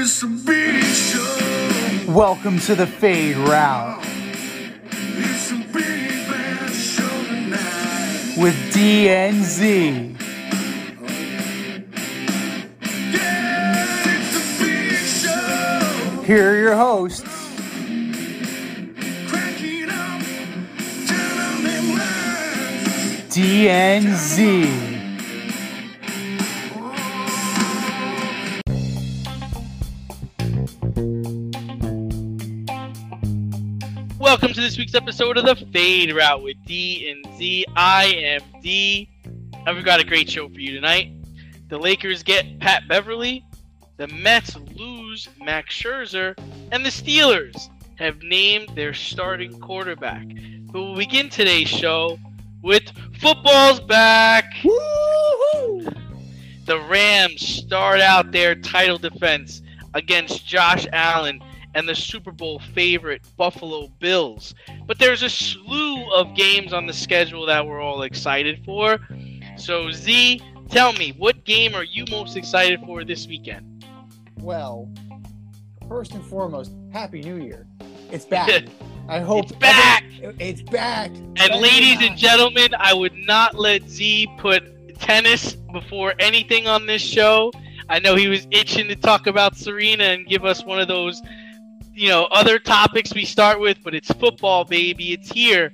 it's a big show. Welcome to the Fade Route It's a big bad show tonight. with DNZ. Yeah, it's a big show. Here are your hosts, Cracking up, telling them lies. DNZ. This week's episode of the Fade Route with D and Z. I am D, and we've got a great show for you tonight. The Lakers get Pat Beverley, the Mets lose Max Scherzer, and the Steelers have named their starting quarterback. But we'll begin today's show with football's back. The Rams start out their title defense against Josh Allen and the Super Bowl favorite Buffalo Bills. But there's a slew of games on the schedule that we're all excited for. So, Z, tell me, what game are you most excited for this weekend? Well, first and foremost, Happy New Year. It's back. I hope It's back! every- It's back. And ladies and gentlemen, I would not let Z put tennis before anything on this show. I know he was itching to talk about Serena and give us one of those, you know, other topics we start with, but it's football, baby. It's here.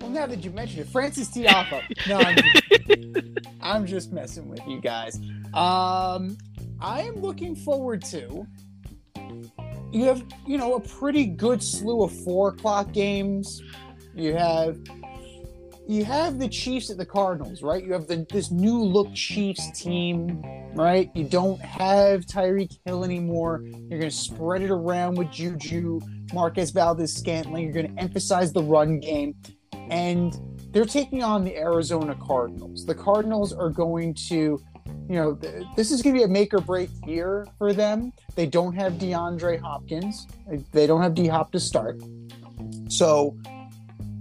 Well, now that you mentioned it, Frances Tiafoe. No, I'm just, I'm just messing with you guys. Um, I am looking forward to. You have, you know, a pretty good slew of four o'clock games. You have, you have the Chiefs at the Cardinals, right? You have the this new look Chiefs team, right? You don't have Tyreek Hill anymore. You're going to spread it around with Juju, Marquez Valdes-Scantling. You're going to emphasize the run game and they're taking on the Arizona Cardinals. The Cardinals are going to, you know, th- this is going to be a make or break year for them. They don't have DeAndre Hopkins. They don't have D Hop to start. So,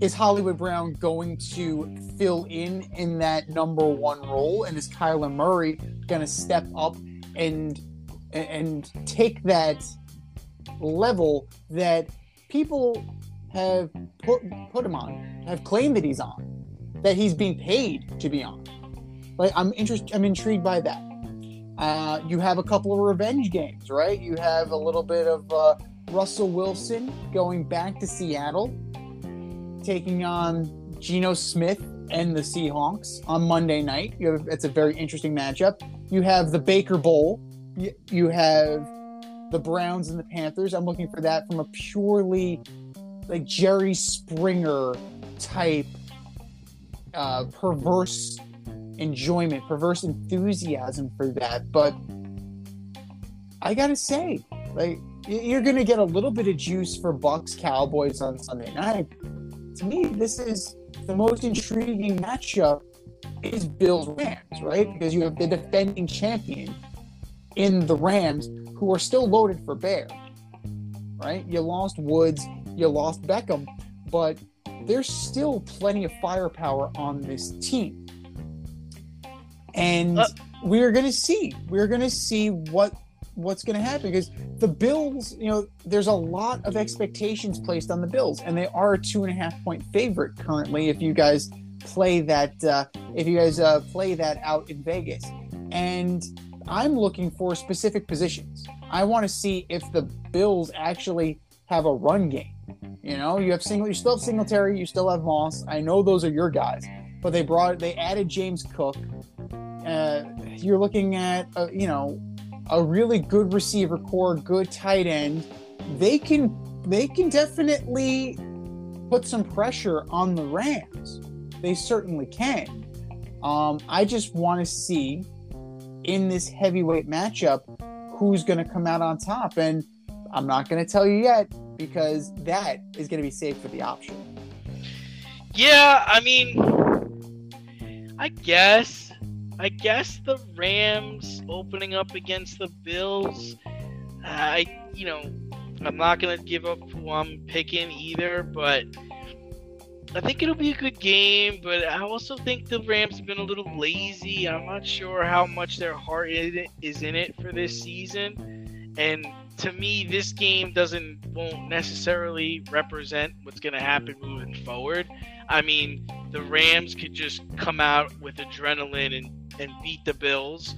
is Hollywood Brown going to fill in in that number one role, and is Kyler Murray going to step up and and take that level that people have put put him on, have claimed that he's on, that he's being paid to be on. Like I'm interested, I'm intrigued by that. Uh, you have a couple of revenge games, right? You have a little bit of uh, Russell Wilson going back to Seattle, taking on Geno Smith and the Seahawks on Monday night. You have it's a very interesting matchup. You have the Baker Bowl. You, have the Browns and the Panthers. I'm looking for that from a purely like Jerry Springer type uh, perverse enjoyment, perverse enthusiasm for that. But I gotta say, like you're gonna get a little bit of juice for Bucks Cowboys on Sunday night. To me, this is the most intriguing matchup is Bills Rams, right? Because you have the defending champion in the Rams who are still loaded for bear. Right? You lost Woods, you lost Beckham, but there's still plenty of firepower on this team. And Uh- we're gonna see. We're gonna see what what's gonna happen because the Bills, you know, there's a lot of expectations placed on the Bills, and they are a two and a half point favorite currently. If you guys play that, uh, if you guys uh, play that out in Vegas, and I'm looking for specific positions. I want to see if the Bills actually have a run game. You know, you have single, you still have Singletary, you still have Moss. I know those are your guys, but they brought, they added James Cook. Uh, you're looking at, uh, you know, a really good receiver core, good tight end. They can, they can definitely put some pressure on the Rams. They certainly can. Um, I just want to see in this heavyweight matchup who's going to come out on top. And I'm not going to tell you yet because that is going to be saved for the option. Yeah, I mean, I guess. I guess the Rams opening up against the Bills. I, you know, I'm not gonna give up who I'm picking either, but I think it'll be a good game. But I also think the Rams have been a little lazy. I'm not sure how much their heart is in it for this season. And to me, this game doesn't won't necessarily represent what's going to happen moving forward. I mean, the Rams could just come out with adrenaline and, and beat the Bills,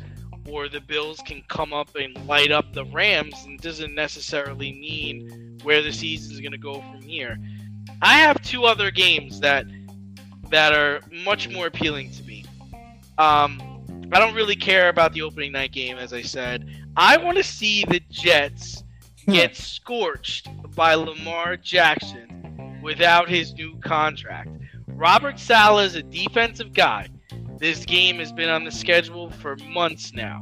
or the Bills can come up and light up the Rams, and doesn't necessarily mean where the season is going to go from here. I have two other games that that are much more appealing to me. Um, I don't really care about the opening night game, as I said. I want to see the Jets get scorched by Lamar Jackson without his new contract. Robert Saleh is a defensive guy. This game has been on the schedule for months now.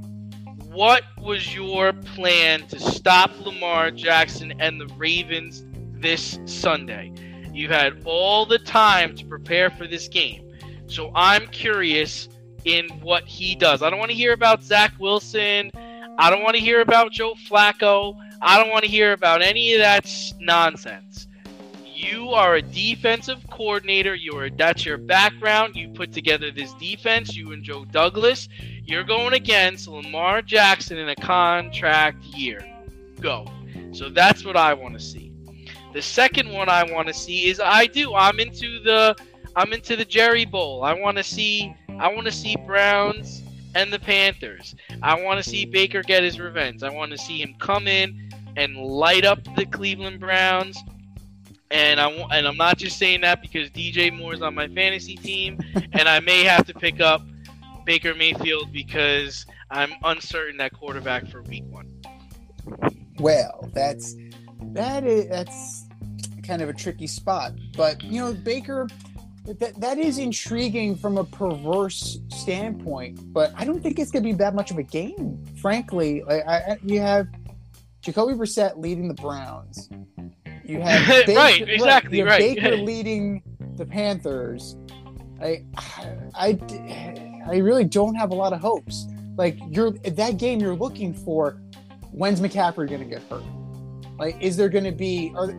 What was your plan to stop Lamar Jackson and the Ravens this Sunday? You had all the time to prepare for this game. So I'm curious in what he does. I don't want to hear about Zach Wilson. I don't want to hear about Joe Flacco. I don't want to hear about any of that nonsense. You are a defensive coordinator. You are that's your background. You put together this defense. You and Joe Douglas. You're going against Lamar Jackson in a contract year. Go. So that's what I want to see. The second one I want to see is I do. I'm into the I'm into the Jerry Bowl. I want to see I want to see Browns and the Panthers. I want to see Baker get his revenge. I want to see him come in and light up the Cleveland Browns. And I and I'm not just saying that because DJ Moore is on my fantasy team, and I may have to pick up Baker Mayfield because I'm uncertain that quarterback for Week One. Well, that's that is that's kind of a tricky spot, but you know Baker. That, that is intriguing from a perverse standpoint, but I don't think it's going to be that much of a game. Frankly, like I, I, you have Jacoby Brissett leading the Browns. You have Baker, Right, exactly, You have right. Baker leading the Panthers. I, I, I really don't have a lot of hopes. Like you're that game, you're looking for when's McCaffrey going to get hurt? Like, is there going to be are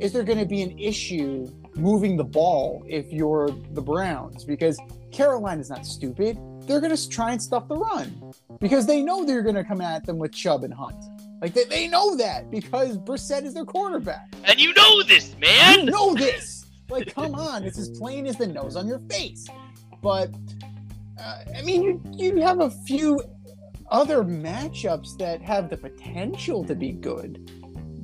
is there going to be an issue moving the ball if you're the Browns? Because Carolina's not stupid. They're going to try and stuff the run because they know they're going to come at them with Chubb and Hunt. Like they, they know that because Brissett is their quarterback. And you know this, man. You know this. Like, come on, it's as plain as the nose on your face. But uh, I mean, you you have a few other matchups that have the potential to be good,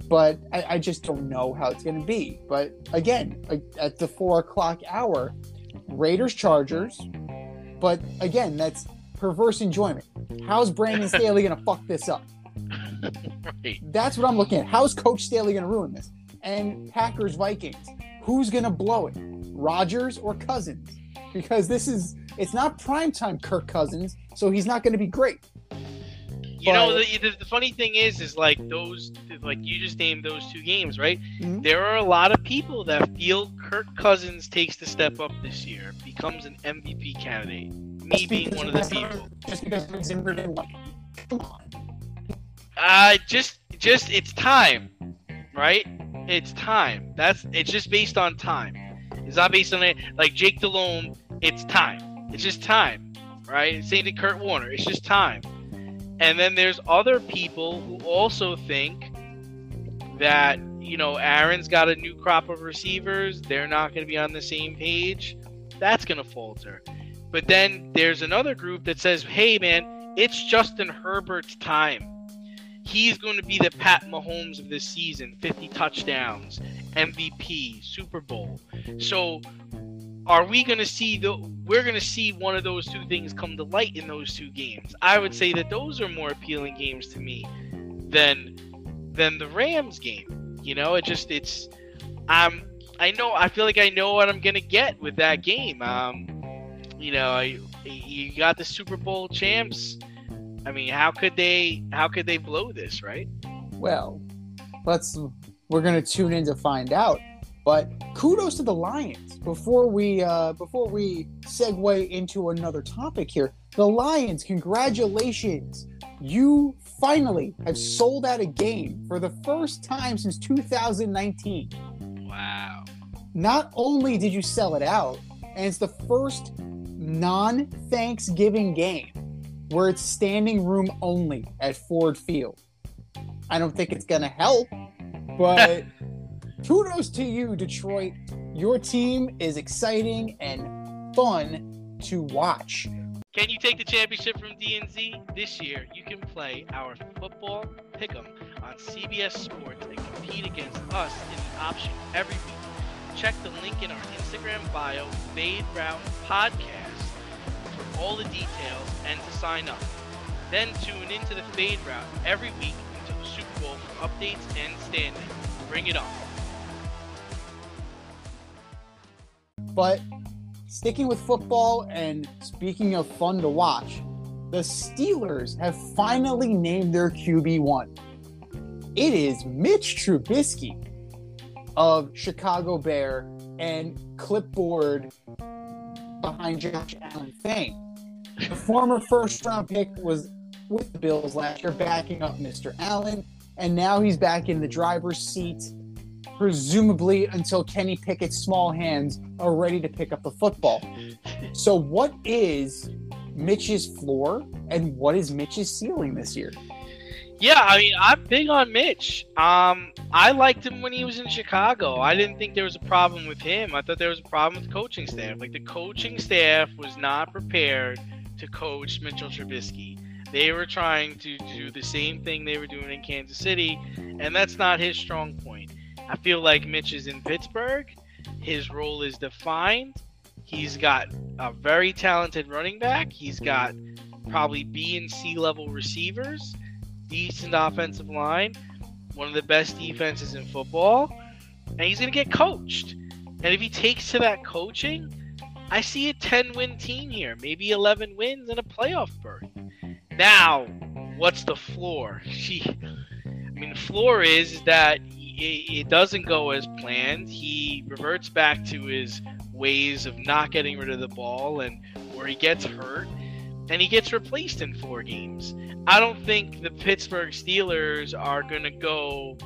but I, I just don't know how it's going to be. But again, at the four o'clock hour, Raiders Chargers. But again, that's perverse enjoyment. How's Brandon Staley going to fuck this up? Right. That's what I'm looking at. How's Coach Staley going to ruin this? And Packers Vikings, who's going to blow it? Rodgers or Cousins? Because this is it's not primetime Kirk Cousins, so he's not going to be great. You know, the, the, the funny thing is, is like those, like you just named those two games, right? Mhm. There are a lot of people that feel Kirk Cousins takes the step up this year, becomes an MVP candidate. Me being one of the people. Just because in like, come on. Uh, just, just it's time, right? It's time. That's it's just based on time. It's not based on it. Like Jake Delhomme, it's time. It's just time, right? Same to Kurt Warner. It's just time. And then there's other people who also think that you know Aaron's got a new crop of receivers. They're not going to be on the same page. That's going to falter. But then there's another group that says, "Hey, man, it's Justin Herbert's time. He's going to be the Pat Mahomes of this season 50 touchdowns, MVP, Super Bowl. So, are we going to see the. We're going to see one of those two things come to light in those two games. I would say that those are more appealing games to me than than the Rams game. You know, it just it's I'm I know I feel like I know what I'm gonna get with that game. Um, you know, I, you got the Super Bowl champs. I mean, how could they how could they blow this, right? Well, let's we're going to tune in to find out. But kudos to the Lions. Before we uh, before we segue into another topic here, the Lions, congratulations! You finally have sold out a game for the first time since 2019. Wow. Not only did you sell it out, and it's the first non-Thanksgiving game where it's standing room only at Ford Field. I don't think it's going to help, but kudos to you, Detroit. Your team is exciting and fun to watch. Can you take the championship from DNZ? This year, you can play our football pick'em on CBS Sports and compete against us in the option every week. Check the link in our Instagram bio, Fade Route Podcast, for all the details and to sign up. Then tune into the Fade Route every week until the Super Bowl for updates and standings. Bring it on. But sticking with football and speaking of fun to watch, the Steelers have finally named their QB1. It is Mitch Trubisky of Chicago Bear and clipboard behind Josh Allen fame. The former first round pick was with the Bills last year, backing up Mr. Allen, and now he's back in the driver's seat presumably until Kenny Pickett's small hands are ready to pick up the football. So, what is Mitch's floor and what is Mitch's ceiling this year? Yeah, I mean, I'm big on Mitch. Um, I liked him when he was in Chicago. I didn't think there was a problem with him. I thought there was a problem with the coaching staff. Like the coaching staff was not prepared to coach Mitchell Trubisky. They were trying to do the same thing they were doing in Kansas City, and that's not his strong point. I feel like Mitch is in Pittsburgh. His role is defined. He's got a very talented running back. He's got probably B and C level receivers, decent offensive line, one of the best defenses in football, and he's going to get coached. And if he takes to that coaching, I see a 10 win team here, maybe 11 wins and a playoff berth. Now, what's the floor? She, I mean, the floor is that it, doesn't go as planned. He reverts back to his ways of not getting rid of the ball and where he gets hurt and he gets replaced in four games. I don't think the Pittsburgh Steelers are going to go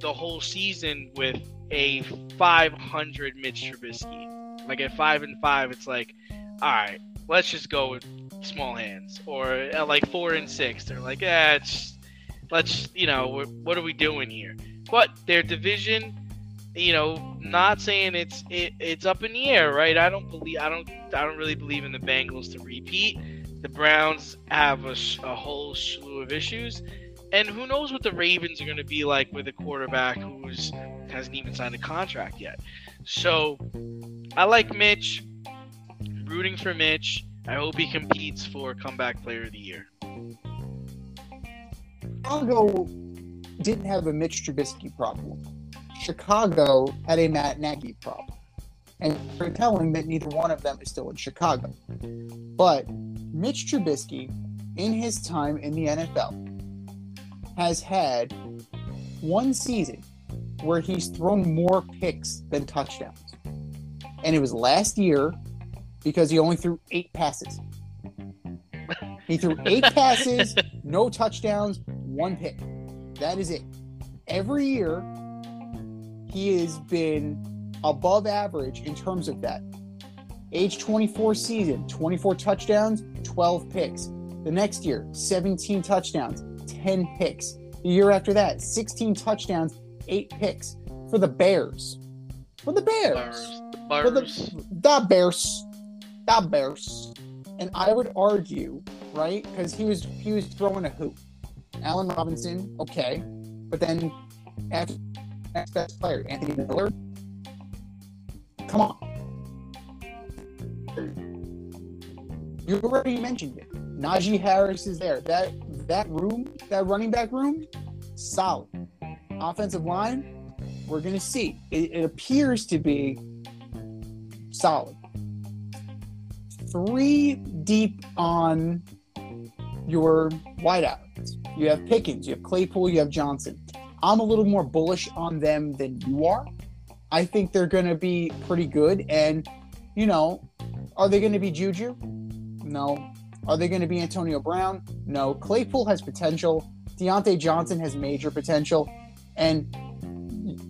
the whole season with a 500 Mitch Trubisky. Like at 5 and 5 it's like all right, let's just go with small hands or at like 4 and 6 they're like, "Yeah, it's let's, you know, what are we doing here?" But their division you know, not saying it's it, it's up in the air, right? I don't believe I don't I don't really believe in the Bengals to repeat. The Browns have a, a whole slew of issues, and who knows what the Ravens are going to be like with a quarterback who's hasn't even signed a contract yet. So, I like Mitch. Rooting for Mitch. I hope he competes for comeback player of the year. Chicago didn't have a Mitch Trubisky problem. Chicago had a Matt Nagy problem. And it's very telling that neither one of them is still in Chicago. But Mitch Trubisky, in his time in the NFL, has had one season where he's thrown more picks than touchdowns. And it was last year because he only threw eight passes. He threw eight passes, no touchdowns, one pick. That is it. Every year, he has been above average in terms of that. Age 24 season, 24 touchdowns, 12 picks. The next year, 17 touchdowns, 10 picks. The year after that, 16 touchdowns, 8 picks for the Bears. For the Bears. Bars. For the, the Bears. The Bears. And I would argue, right? Because he was he was throwing a hoop. Allen Robinson, okay. But then next best player, Anthony Miller. Come on. You already mentioned it. Najee Harris is there. That that room, that running back room, solid. Offensive line, we're gonna see. It, it appears to be solid. Three deep on your wideouts. You have Pickens, you have Claypool, you have Johnson. I'm a little more bullish on them than you are. I think they're going to be pretty good. And, you know, are they going to be Juju? No. Are they going to be Antonio Brown? No. Claypool has potential. Diontae Johnson has major potential. And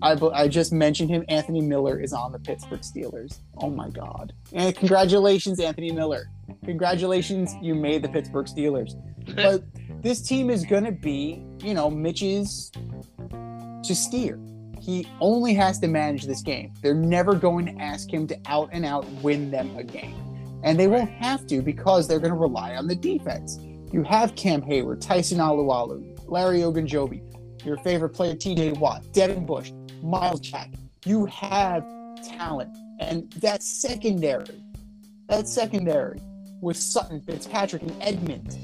I, I just mentioned him. Anthony Miller is on the Pittsburgh Steelers. Oh my God. And congratulations, Anthony Miller. Congratulations, you made the Pittsburgh Steelers. But this team is going to be, you know, Mitch's to steer. He only has to manage this game. They're never going to ask him to out and out win them a game. And they won't have to because they're going to rely on the defense. You have Cam Heyward, Tyson Alualu, Larry Ogunjobi, your favorite player, TJ Watt, Devin Bush, Myles Jack. You have talent. And that's secondary. That's secondary with Sutton, Fitzpatrick, and Edmund.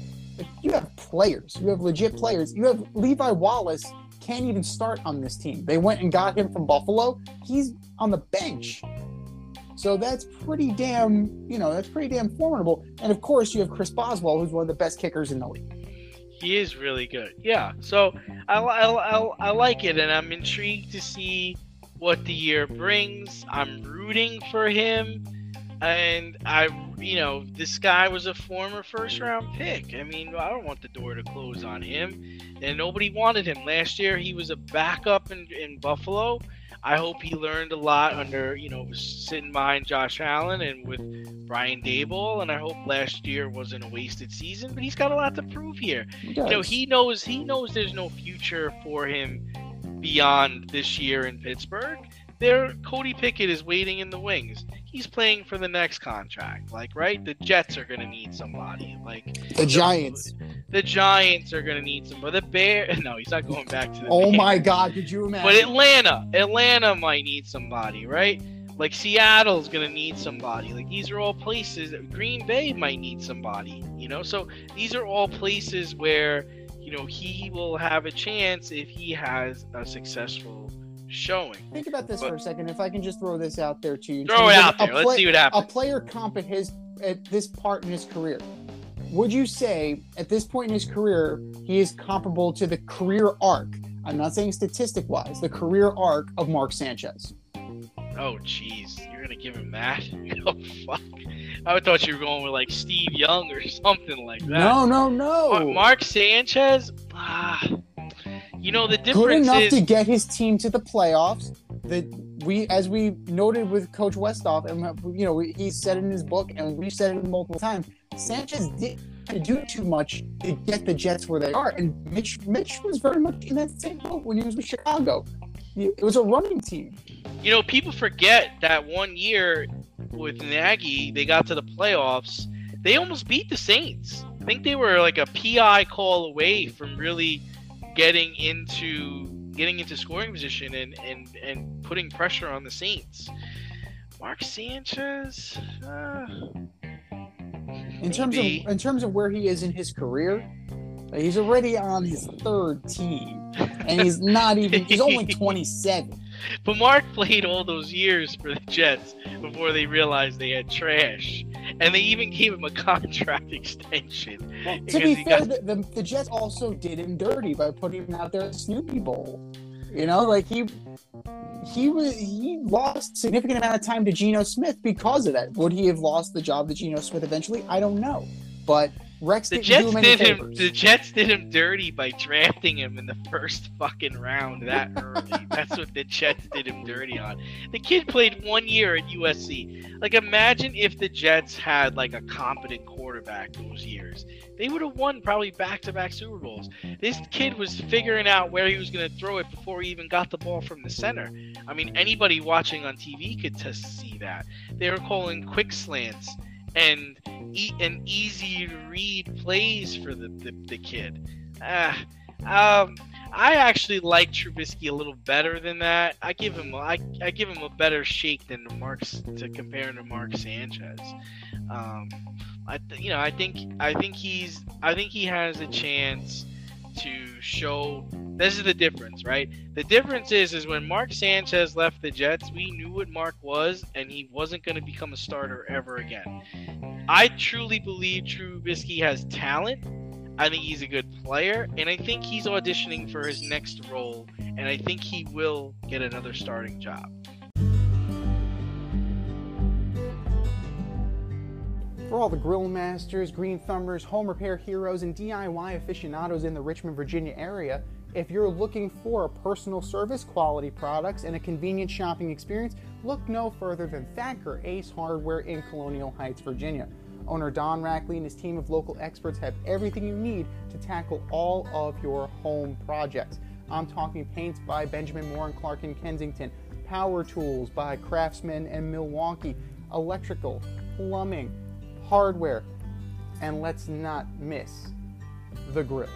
You have players. You have legit players. You have Levi Wallace can't even start on this team. They went and got him from Buffalo. He's on the bench. So that's pretty damn, you know, that's pretty damn formidable. And of course, you have Chris Boswell, who's one of the best kickers in the league. He is really good. Yeah. So I, I, I, I like it, and I'm intrigued to see what the year brings. I'm rooting for him, and I, you know, this guy was a former first round pick. I mean, I don't want the door to close on him, and nobody wanted him last year. He was a backup in, in Buffalo. I hope he learned a lot under, you know, sitting behind Josh Allen and with Brian Daboll. And I hope last year wasn't a wasted season. But he's got a lot to prove here. He You know, he knows he knows there's no future for him beyond this year in Pittsburgh. There, Cody Pickett is waiting in the wings. He's playing for the next contract. Like, right? The Jets are gonna need somebody. Like the Giants. the Giants are gonna need somebody. The Bear. No, he's not going back to the. Oh Bears. my God, could you imagine? But Atlanta, Atlanta might need somebody, right? Like Seattle's gonna need somebody. Like these are all places. Green Bay might need somebody. You know, so these are all places where you know he will have a chance if he has a successful showing. Think about this But- for a second. If I can just throw this out there to you. Throw it out a there. Let's play- see what happens. A player comp at his at this part in his career. Would you say at this point in his career he is comparable to the career arc? I'm not saying statistic wise, the career arc of Mark Sanchez. Oh, jeez, you're gonna give him that? oh, fuck. I thought you were going with like Steve Young or something like that. No, no, no. Mark Sanchez. Ah, you know the Good enough is. to get his team to the playoffs. That we, as we noted with Coach Westhoff, and you know he said in his book, and we've said it multiple times. Sanchez didn't do too much to get the Jets where they are, and Mitch, Mitch was very much in that same boat when he was with Chicago. It was a running team. You know, people forget that one year with Nagy, they got to the playoffs. They almost beat the Saints. I think they were like a PI call away from really getting into getting into scoring position and and and putting pressure on the Saints. Mark Sanchez, uh, In terms Maybe. of in terms of where he is in his career, he's already on his third team, and he's not even. He's only 27. But Mark played all those years for the Jets before they realized they had trash, and they even gave him a contract extension. Well, to Because be fair, got- the, the, the Jets also did him dirty by putting him out there at Snoopy Bowl. You know, like he he was he lost significant amount of time to Geno Smith because of that. Would he have lost the job to Geno Smith eventually? I don't know. But Rex The Jets did him. The Jets did him dirty by drafting him in the first fucking round that early. That's what the Jets did him dirty on. The kid played one year at USC. Like, imagine if the Jets had like a competent quarterback those years. They would have won probably back-to-back Super Bowls. This kid was figuring out where he was going to throw it before he even got the ball from the center. I mean, anybody watching on TV could to see that. They were calling quick slants and e- and easy to read plays for the, the, the kid. Ah, um, I actually like Trubisky a little better than that. I give him I, I give him a better shake than Mark's to compare to Mark Sanchez. Um, I th- you know I think I think he's I think he has a chance to show this is the difference, right? The difference is is when Mark Sanchez left the Jets, we knew what Mark was and he wasn't going to become a starter ever again. I truly believe Trubisky has talent. I think he's a good player and I think he's auditioning for his next role and I think he will get another starting job. For all the grill masters, green thumbers, home repair heroes, and DIY aficionados in the Richmond, Virginia area, if you're looking for personal service, quality products, and a convenient shopping experience, look no further than Thacker Ace Hardware in Colonial Heights, Virginia. Owner Don Rackley and his team of local experts have everything you need to tackle all of your home projects. I'm talking paints by Benjamin Moore and Clark in Kensington, power tools by Craftsman and Milwaukee, electrical, plumbing, hardware, and let's not miss the grills.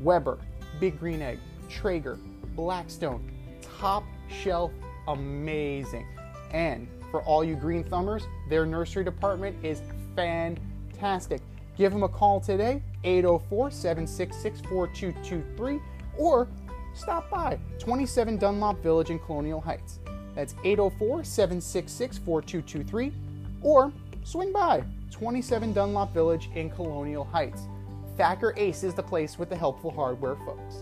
Weber, Big Green Egg, Traeger, Blackstone, top shelf, amazing. And for all you green thumbers, their nursery department is fantastic. Give them a call today, 804 766 4223, or stop by 27 Dunlop Village in Colonial Heights. That's 804 766 4223, or swing by 27 Dunlop Village in Colonial Heights. Thacker Ace is the place with the helpful hardware folks.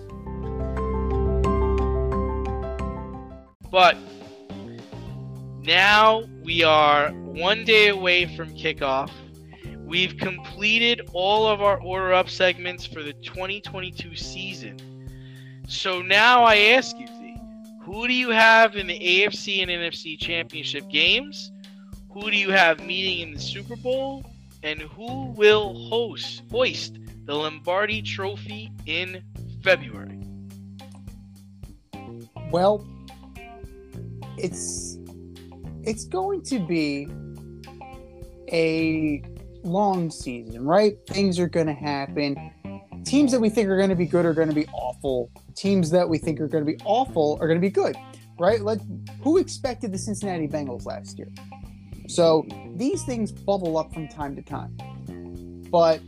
But now we are one day away from kickoff. We've completed all of our order up segments for the 2022 season. So now I ask you, who do you have in the AFC and NFC championship games? Who do you have meeting in the Super Bowl? And who will host hoist the Lombardi Trophy in February? Well, it's it's going to be a long season, right? Things are going to happen. Teams that we think are going to be good are going to be awful. Teams that we think are going to be awful are going to be good, right? Let who expected the Cincinnati Bengals last year? So these things bubble up from time to time. But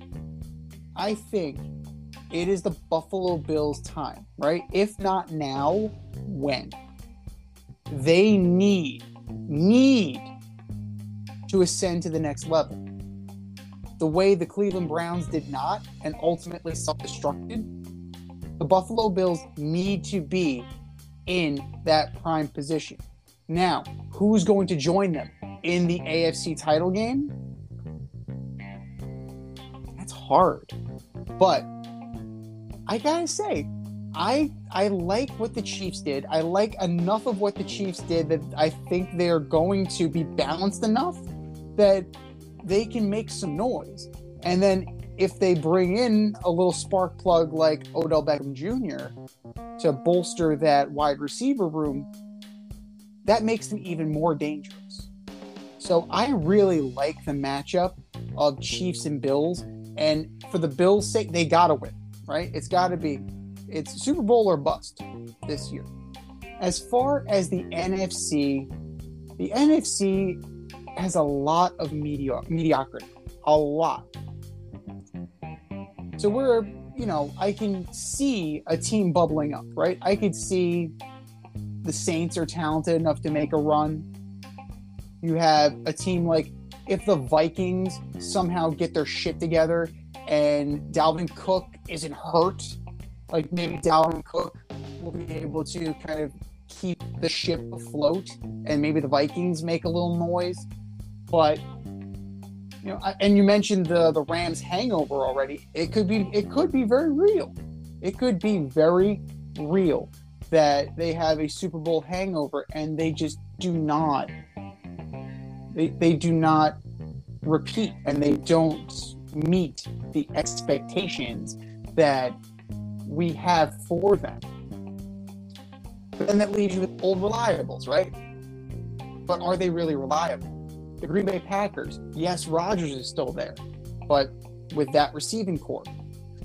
I think it is the Buffalo Bills' time, right? If not now, when? They need, need to ascend to the next level. The way the Cleveland Browns did not and ultimately self destructed, the Buffalo Bills need to be in that prime position. Now, who's going to join them in the AFC title game? That's hard. But I gotta say, I I like what the Chiefs did. I like enough of what the Chiefs did that I think they're going to be balanced enough that they can make some noise. And then if they bring in a little spark plug like Odell Beckham Jr. to bolster that wide receiver room, that makes them even more dangerous. So I really like the matchup of Chiefs and Bills. And for the Bills' sake, they gotta win, right? It's gotta be it's Super Bowl or bust this year. As far as the NFC, the NFC has a lot of medio- mediocrity, a lot. So we're, you know, I can see a team bubbling up, right? I could see the Saints are talented enough to make a run. You have mm. a team like if the Vikings somehow get their shit together and Dalvin Cook isn't hurt like maybe Dalvin Cook will be able to kind of keep the ship afloat, and maybe the Vikings make a little noise. But you know, I- and you mentioned the the Rams hangover already. It could be it could be very real. It could be very real that they have a Super Bowl hangover and they just do not they, they do not repeat and they don't meet the expectations that we have for them. Then that leaves you with old reliables, right? But are they really reliable? The Green Bay Packers, yes, Rodgers is still there, but with that receiving core.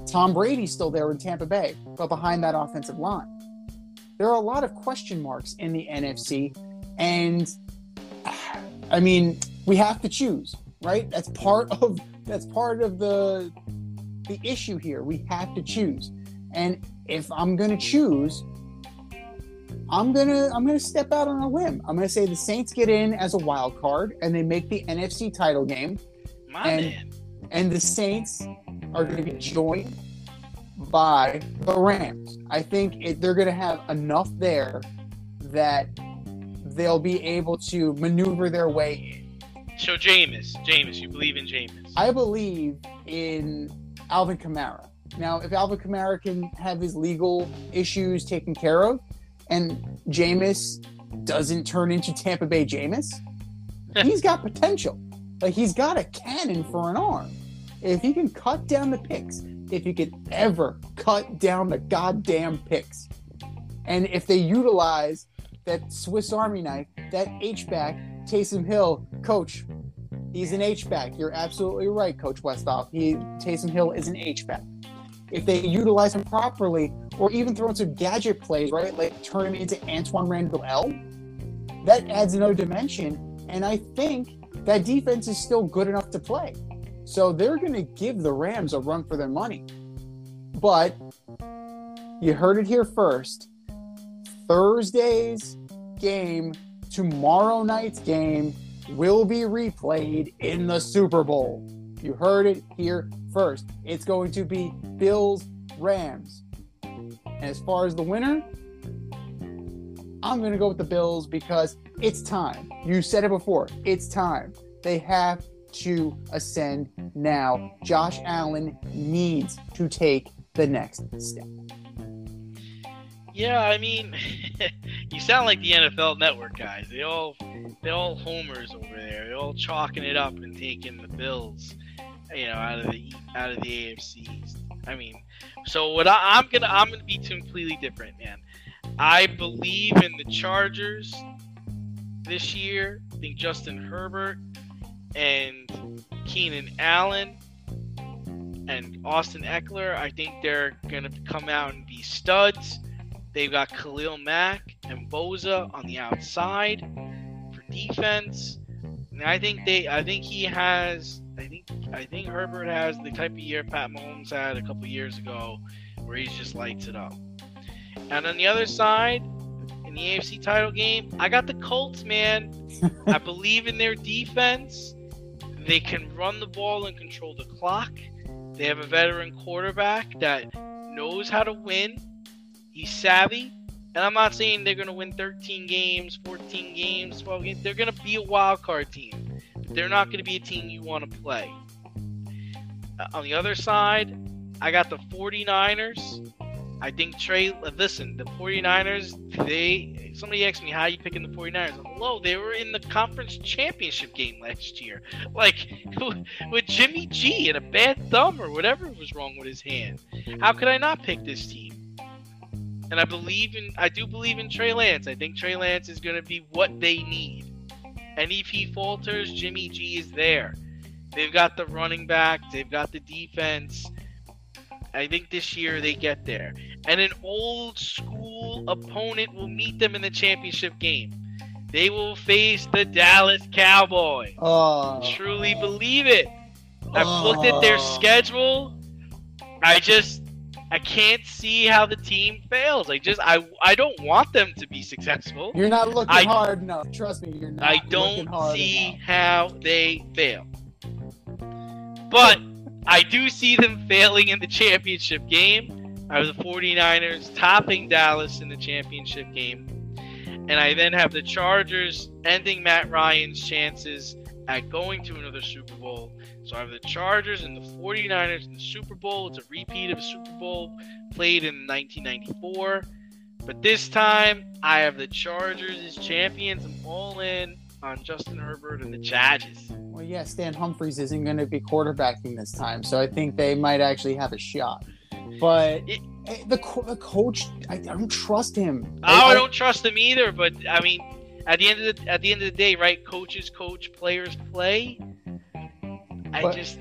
Tom Brady's still there in Tampa Bay, but behind that offensive line. There are a lot of question marks in the NFC, and I mean, we have to choose, right? That's part of that's part of the the issue here. We have to choose. And if I'm going to choose, I'm going to I'm going to step out on a limb. I'm going to say the Saints get in as a wild card and they make the NFC title game My And- man. and the Saints are going to be joined by the Rams. I think it, they're going to have enough there that they'll be able to maneuver their way in. So Jameis, Jameis, you believe in Jameis? I believe in Alvin Kamara. Now, if Alvin Kamara can have his legal issues taken care of, and Jameis doesn't turn into Tampa Bay Jameis, he's got potential. Like he's got a cannon for an arm. If he can cut down the picks, if he could ever cut down the goddamn picks, and if they utilize that Swiss Army knife, that H back, Taysom Hill, coach, he's an H back. You're absolutely right, Coach Westhoff. He Taysom Hill is an H back. If they utilize him properly, or even throw in some gadget plays, right, like turn him into Antwaan Randle El, that adds another dimension. And I think that defense is still good enough to play. So they're going to give the Rams a run for their money. But you heard it here first. Thursday's game, tomorrow night's game, will be replayed in the Super Bowl. You heard it here first. It's going to be Bills Rams. And as far as the winner, I'm going to go with the Bills because it's time. You said it before. It's time. They have to ascend now. Josh Allen needs to take the next step. Yeah, I mean, you sound like the NFL Network guys. They all, they all homers over there. They're all chalking it up and taking the Bills, you know, out of the out of the AFC. I mean, so what I, I'm gonna I'm gonna be completely different, man. I believe in the Chargers this year. I think Justin Herbert and Keenan Allen and Austin Ekeler. I think they're gonna come out and be studs. They've got Khalil Mack and Bosa on the outside for defense. And I think they I think he has I think I think Herbert has the type of year Pat Mahomes had a couple years ago where he just lights it up. And on the other side, in the AFC title game, I got the Colts, man. I believe in their defense. They can run the ball and control the clock. They have a veteran quarterback that knows how to win. He's savvy. And I'm not saying they're going to win 13 games, 14 games, 12 games. They're going to be a wild card team. They're not going to be a team you want to play. Uh, on the other side, I got the 49ers. I think Trey, listen, the 49ers, they, somebody asked me how you picking the 49ers. Hello, they were in the conference championship game last year. Like, with Jimmy G and a bad thumb or whatever was wrong with his hand. How could I not pick this team? And I believe in, I do believe in Trey Lance. I think Trey Lance is going to be what they need. And if he falters, Jimmy G is there. They've got the running back, they've got the defense. I think this year they get there. And an old school opponent will meet them in the championship game. They will face the Dallas Cowboys. Oh, Truly believe it. I've looked at their Oh. schedule. I just I can't see how the team fails. I just I I don't want them to be successful. You're not looking I- hard enough. Trust me, you're not. I don't see enough. how they fail. But I do see them failing in the championship game. I have the 49ers topping Dallas in the championship game. And I then have the Chargers ending Matt Ryan's chances at going to another Super Bowl. So I have the Chargers and the 49ers in the Super Bowl. It's a repeat of a Super Bowl played in 1994. But this time, I have the Chargers as champions. I'm all in on Justin Herbert and the Chargers. Well, yeah, Stan Humphries isn't going to be quarterbacking this time, so I think they might actually have a shot. But It- eh, the co- the coach, I, I don't trust him. Oh, I don't trust him either. But I mean, at the end of the at the end of the day, right? Coaches coach, players play. I But- just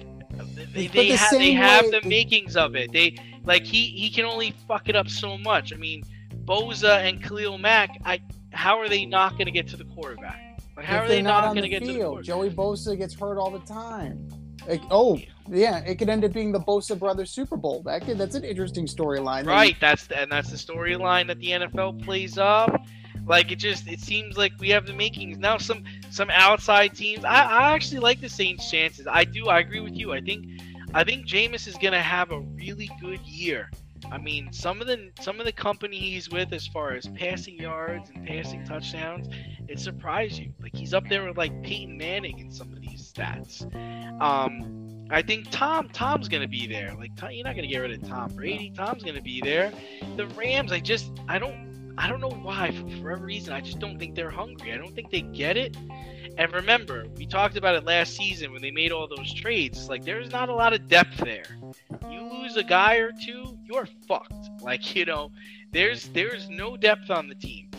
they, they, the ha- they have the makings of it. They like he he can only fuck it up so much. I mean, Bosa and Khalil Mack. I how are they not going to get to the quarterback? Like, how if are they're not, not, on going the to get to the field. quarterback? Joey Bosa gets hurt all the time. Like, oh, yeah, it could end up being the Bosa brothers Super Bowl. That could, that's an interesting storyline. Right, that's the, and that's the storyline that the NFL plays up. Like it just it seems like we have the makings now. Some some outside teams. I, I actually like the Saints' chances. I do. I agree with you. I think I think Jameis is gonna have a really good year. I mean, some of the some of the company he's with, as far as passing yards and passing touchdowns, it surprised you. Like he's up there with like Peyton Manning in some of these stats. Um, I think Tom Tom's gonna be there. Like Tom, you're not gonna get rid of Tom Brady. Tom's gonna be there. The Rams, I just I don't I don't know why for, whatever reason I just don't think they're hungry. I don't think they get it. And remember, we talked about it last season when they made all those trades. Like, there's not a lot of depth there. You lose a guy or two, you're fucked. Like, you know, there's there's no depth on the team.